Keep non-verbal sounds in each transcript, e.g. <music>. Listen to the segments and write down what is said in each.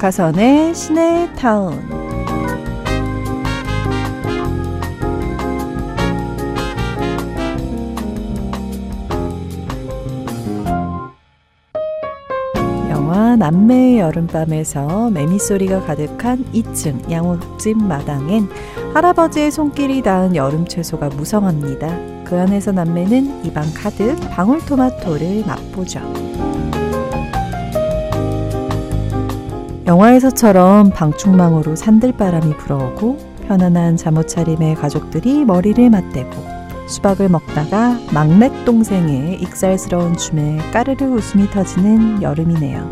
박하선의 시내 타운. 영화 남매의 여름밤에서 매미 소리가 가득한 2층 양옥집 마당엔 할아버지의 손길이 닿은 여름 채소가 무성합니다. 그 안에서 남매는 입안 가득 방울토마토를 맛보죠. 영화에서처럼 방충망으로 산들바람이 불어오고 편안한 잠옷차림의 가족들이 머리를 맞대고 수박을 먹다가 막내 동생의 익살스러운 춤에 까르르 웃음이 터지는 여름이네요.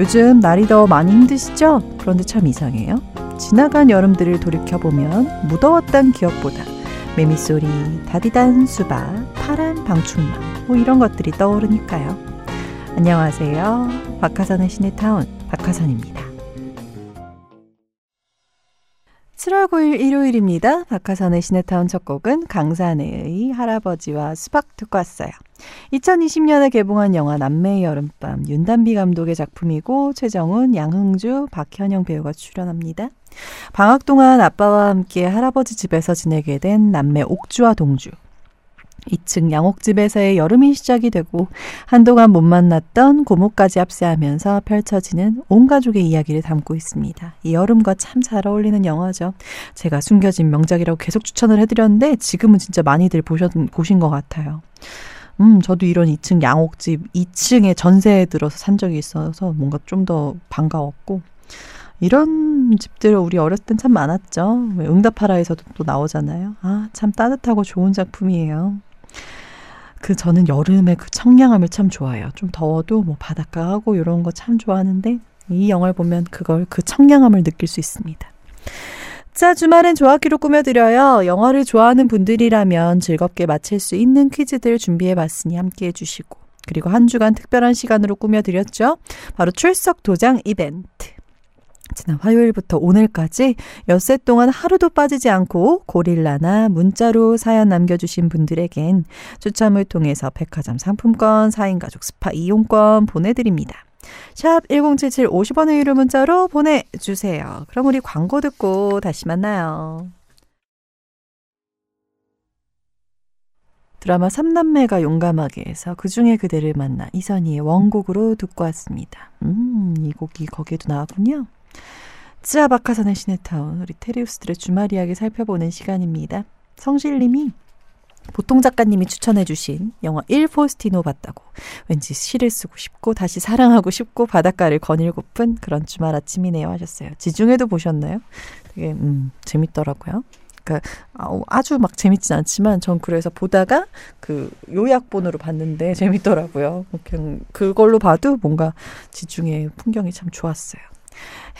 요즘 날이 더 많이 힘드시죠? 그런데 참 이상해요. 지나간 여름들을 돌이켜보면 무더웠던 기억보다 매미소리, 다디단 수박, 파란 방충망 뭐 이런 것들이 떠오르니까요. 안녕하세요. 박하선의 시내타운 박하선입니다. 7월 9일 일요일입니다. 박하선의 시네타운 첫 곡은 강산의 할아버지와 수박 듣고 왔어요. 2020년에 개봉한 영화 남매의 여름밤 윤단비 감독의 작품이고 최정훈, 양흥주, 박현영 배우가 출연합니다. 방학 동안 아빠와 함께 할아버지 집에서 지내게 된 남매 옥주와 동주. 2층 양옥집에서의 여름이 시작이 되고 한동안 못 만났던 고모까지 합세하면서 펼쳐지는 온 가족의 이야기를 담고 있습니다. 이 여름과 참 잘 어울리는 영화죠. 제가 숨겨진 명작이라고 계속 추천을 해드렸는데 지금은 진짜 많이들 보셨, 보신 것 같아요. 음, 저도 이런 2층 양옥집 2층에 전세에 들어서 산 적이 있어서 뭔가 좀 더 반가웠고 이런 집들 우리 어렸을 땐 참 많았죠. 응답하라에서도 또 나오잖아요. 아, 참 따뜻하고 좋은 작품이에요. 그 저는 여름에 그 청량함을 참 좋아해요. 좀 더워도 뭐 바닷가 하고 이런 거 참 좋아하는데 이 영화를 보면 그걸 그 청량함을 느낄 수 있습니다. 자, 주말엔 조합기로 꾸며드려요. 영화를 좋아하는 분들이라면 즐겁게 마칠 수 있는 퀴즈들 준비해봤으니 함께 해주시고 그리고 한 주간 특별한 시간으로 꾸며드렸죠. 바로 출석 도장 이벤트. 지난 화요일부터 오늘까지 엿새 동안 하루도 빠지지 않고 고릴라나 문자로 사연 남겨주신 분들에겐 추첨을 통해서 백화점 상품권, 4인 가족 스파 이용권 보내드립니다. 샵 1077 50원의 유료 문자로 보내주세요. 그럼 우리 광고 듣고 다시 만나요. 드라마 삼남매가 용감하게 해서 그중에 그대를 만나 이선희의 원곡으로 듣고 왔습니다. 음, 이 곡이 거기에도 나왔군요. 쯔아바카산의 시네타운 우리 테리우스들의 주말 이야기 살펴보는 시간입니다. 성실님이 보통 작가님이 추천해주신 영화 일포스티노 봤다고 왠지 시를 쓰고 싶고 다시 사랑하고 싶고 바닷가를 거닐고픈 그런 주말 아침이네요 하셨어요. 지중해도 보셨나요? 되게 음, 재밌더라고요. 그러니까 아주 막 재밌진 않지만 전 그래서 보다가 그 요약본으로 봤는데 <laughs> 재밌더라고요. 그냥 그걸로 봐도 뭔가 지중해 풍경이 참 좋았어요.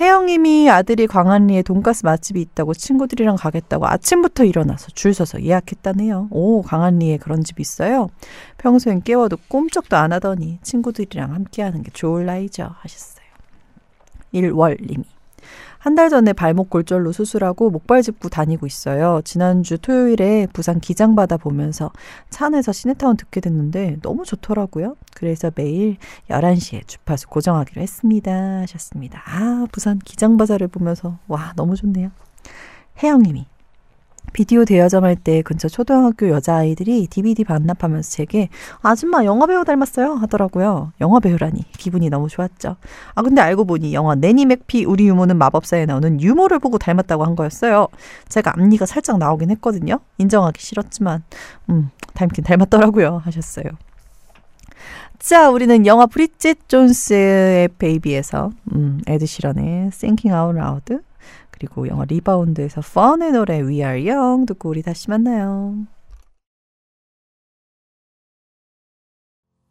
혜영님이 아들이 광안리에 돈가스 맛집이 있다고 친구들이랑 가겠다고 아침부터 일어나서 줄 서서 예약했다네요. 오, 광안리에 그런 집 있어요? 평소엔 깨워도 꼼짝도 안 하더니 친구들이랑 함께하는 게 좋을 나이죠. 하셨어요. 1월님이. 한 달 전에 발목 골절로 수술하고 목발 짚고 다니고 있어요. 지난주 토요일에 부산 기장바다 보면서 차 안에서 시네타운 듣게 됐는데 너무 좋더라고요. 그래서 매일 11시에 주파수 고정하기로 했습니다. 하셨습니다. 아, 부산 기장바다를 보면서 와, 너무 좋네요. 혜영님이 비디오 대여점 할 때 근처 초등학교 여자아이들이 DVD 반납하면서 제게 아줌마 영화배우 닮았어요 하더라고요. 영화배우라니 기분이 너무 좋았죠. 아 근데 알고 보니 영화 내니 맥피 우리 유모는 마법사에 나오는 유모를 보고 닮았다고 한 거였어요. 제가 앞니가 살짝 나오긴 했거든요. 인정하기 싫었지만 음 닮긴 닮았더라고요 하셨어요. 자, 우리는 영화 브리짓 존스의 베이비에서 음, 에드시런의 Thinking Out Loud 그리고 영화 리바운드에서 펀의 노래 We Are Young 듣고 우리 다시 만나요.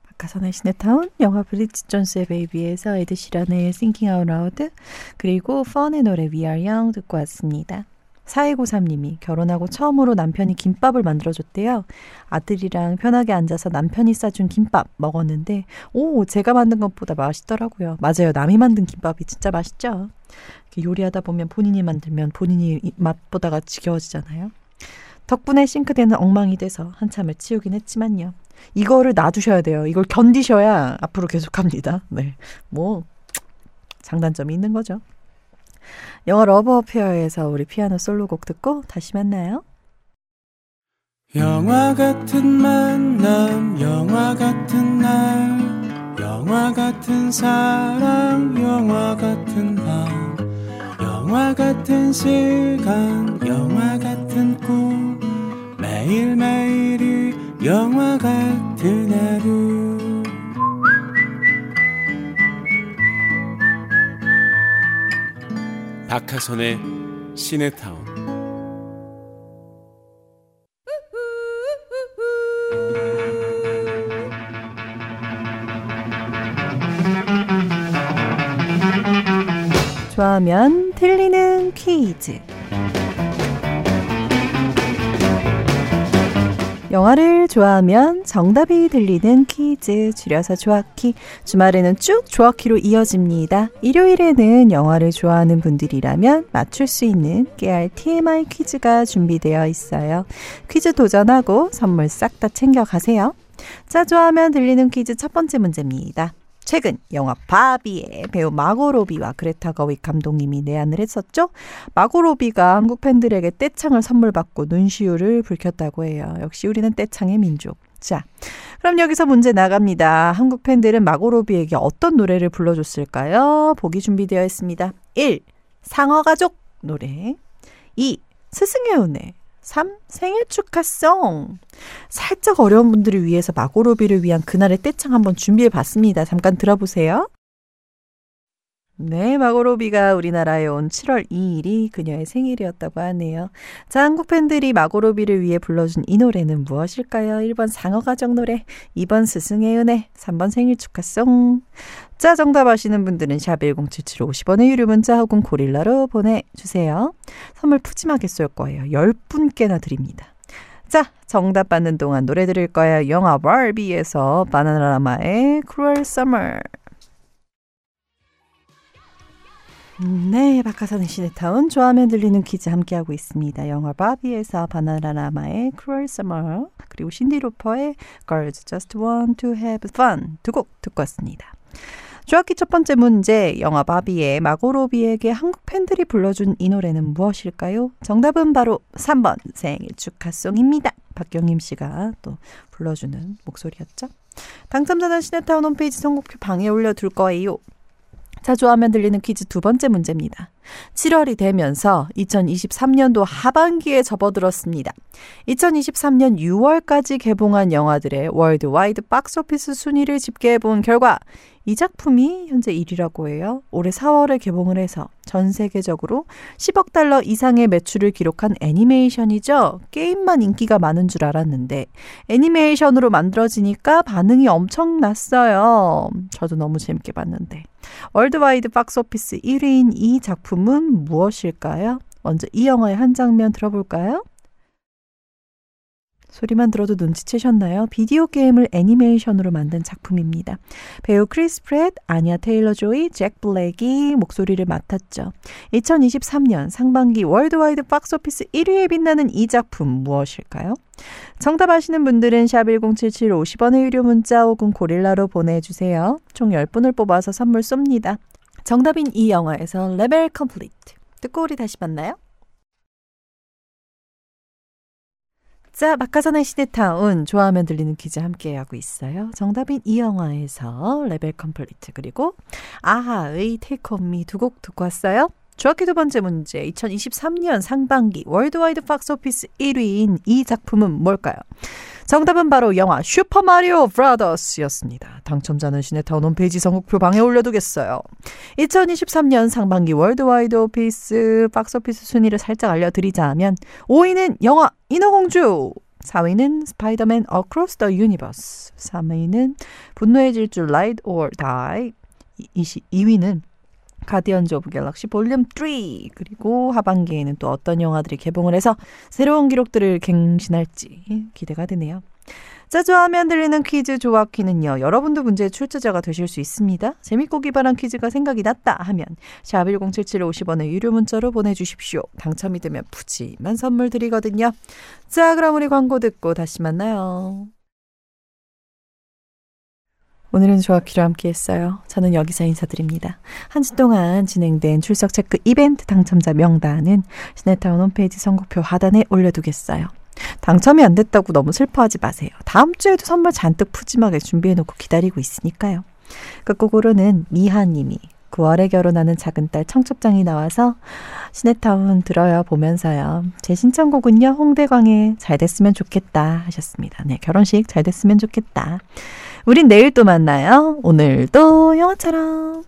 박하선의 시네타운, 영화 브리지 존스의 베이비에서 에드 시런의 Thinking Out Loud, 그리고 펀의 노래 We Are Young 듣고 왔습니다. 4293님이 결혼하고 처음으로 남편이 김밥을 만들어줬대요. 아들이랑 편하게 앉아서 남편이 싸준 김밥 먹었는데, 오, 제가 만든 것보다 맛있더라고요. 맞아요. 남이 만든 김밥이 진짜 맛있죠. 요리하다 보면 본인이 만들면 본인이 맛보다가 지겨워지잖아요. 덕분에 싱크대는 엉망이 돼서 한참을 치우긴 했지만요. 이거를 놔두셔야 돼요. 이걸 견디셔야 앞으로 계속 합니다. 네. 뭐, 장단점이 있는 거죠. 영화 러브 어페어에서 우리 피아노 솔로곡 듣고 다시 만나요. 영화 같은 만남, 영화 같은 날, 영화 같은 사랑, 영화 같은 밤, 영화 같은 시간, 영화 같은 꿈, 매일매일이 영화 같은 하루. 박하선의 시네타운 좋아하면 틀리는 퀴즈. 영화를 좋아하면 정답이 들리는 퀴즈, 줄여서 좋아키. 주말에는 쭉 좋아키로 이어집니다. 일요일에는 영화를 좋아하는 분들이라면 맞출 수 있는 깨알 TMI 퀴즈가 준비되어 있어요. 퀴즈 도전하고 선물 싹 다 챙겨가세요. 자, 좋아하면 들리는 퀴즈 첫 번째 문제입니다. 최근 영화 바비의 배우 마고 로비와 그레타 거윅 감독님이 내한을 했었죠. 마고 로비가 한국 팬들에게 떼창을 선물 받고 눈시울을 붉혔다고 해요. 역시 우리는 떼창의 민족. 자, 그럼 여기서 문제 나갑니다. 한국 팬들은 마고 로비에게 어떤 노래를 불러줬을까요? 보기 준비되어 있습니다. 1. 상어가족 노래 2. 스승의 은혜 3. 생일 축하송. 살짝 어려운 분들을 위해서 마고로비를 위한 그날의 떼창 한번 준비해 봤습니다. 잠깐 들어보세요. 네, 마고로비가 우리나라에 온 7월 2일이 그녀의 생일이었다고 하네요. 자, 한국 팬들이 마고로비를 위해 불러준 이 노래는 무엇일까요? 1번 상어가족 노래, 2번 스승의 은혜, 3번 생일 축하송. 자, 정답 아시는 분들은 샵 1077 50원의 유료 문자 혹은 고릴라로 보내주세요. 선물 푸짐하게 쏠 거예요. 10분께나 드립니다. 자, 정답 받는 동안 노래 들을 거예요. 영화 바비에서 바나나라마의 Cruel Summer. 네, 박하선의 시네타운 좋아하면 들리는 퀴즈 함께하고 있습니다. 영화 바비에서 바나나라마의 Cruel Summer 그리고 신디 로퍼의 Girls Just Want to Have Fun 두 곡 듣고 왔습니다. 조학기 첫 번째 문제 영화 바비의 마고로비에게 한국 팬들이 불러준 이 노래는 무엇일까요? 정답은 바로 3번 생일 축하송입니다. 박경임 씨가 또 불러주는 목소리였죠. 당첨자는 시네타운 홈페이지 선곡표 방에 올려둘 거예요. 좋아하면 들리는 퀴즈 두 번째 문제입니다. 7월이 되면서 2023년도 하반기에 접어들었습니다. 2023년 6월까지 개봉한 영화들의 worldwide 박스오피스 순위를 집계해 본 결과 이 작품이 현재 1위라고 해요. 올해 4월에 개봉을 해서 전 세계적으로 10억 달러 이상의 매출을 기록한 애니메이션이죠. 게임만 인기가 많은 줄 알았는데 애니메이션으로 만들어지니까 반응이 엄청났어요. 저도 너무 재밌게 봤는데. worldwide 박스오피스 1위인 이 작품은 무엇일까요? 먼저 이 영화의 한 장면 들어볼까요? 소리만 들어도 눈치채셨나요? 비디오 게임을 애니메이션으로 만든 작품입니다. 배우 크리스 프랫, 아니아 테일러 조이, 잭 블랙이 목소리를 맡았죠. 2023년 상반기 worldwide 박스오피스 1위에 빛나는 이 작품 무엇일까요? 정답 아시는 분들은 샵 1077 50원의 유료 문자 혹은 고릴라로 보내주세요. 총 10분을 뽑아서 선물 쏩니다. 정답인 이 영화에서 Level Complete. 듣고 우리 다시 만나요. 자, 박하선의 씨네타운 좋아하면 들리는 퀴즈 함께하고 있어요. 정답인 이 영화에서 Level Complete 그리고 아하의 Take On Me 두 곡 듣고 왔어요. 조학기 두 번째 문제 2023년 상반기 worldwide 박스 오피스 1위인 이 작품은 뭘까요? 정답은 바로 영화 슈퍼마리오 브라더스였습니다. 당첨자는 시네타운 홈페이지 선곡표 방에 올려두겠어요. 2023년 상반기 worldwide 오피스 박스오피스 순위를 살짝 알려드리자면 5위는 영화 인어공주 4위는 스파이더맨 Across the Universe 3위는 분노의 질주 Ride or Die 2위는 Guardians of Galaxy Volume 3 그리고 하반기에는 또 어떤 영화들이 개봉을 해서 새로운 기록들을 갱신할지 기대가 되네요. 짜조 하면 들리는 퀴즈 조합퀴는요. 여러분도 문제의 출제자가 되실 수 있습니다. 재밌고 기발한 퀴즈가 생각이 났다 하면 샵 1077 50원의 유료 문자로 보내주십시오. 당첨이 되면 푸짐한 선물 드리거든요. 자 그럼 우리 광고 듣고 다시 만나요. 오늘은 조합키로 함께 했어요. 저는 여기서 인사드립니다. 한 주 동안 진행된 출석 체크 이벤트 당첨자 명단은 시네타운 홈페이지 선곡표 하단에 올려두겠어요. 당첨이 안 됐다고 너무 슬퍼하지 마세요. 다음 주에도 선물 잔뜩 푸짐하게 준비해놓고 기다리고 있으니까요. 끝곡으로는 미하님이 9월에 결혼하는 작은 딸 청첩장이 나와서 시네타운 들어요 보면서요. 제 신청곡은요. 홍대광의 잘 됐으면 좋겠다 하셨습니다. 네, 결혼식 잘 됐으면 좋겠다. 우린 내일 또 만나요. 오늘도 영화처럼.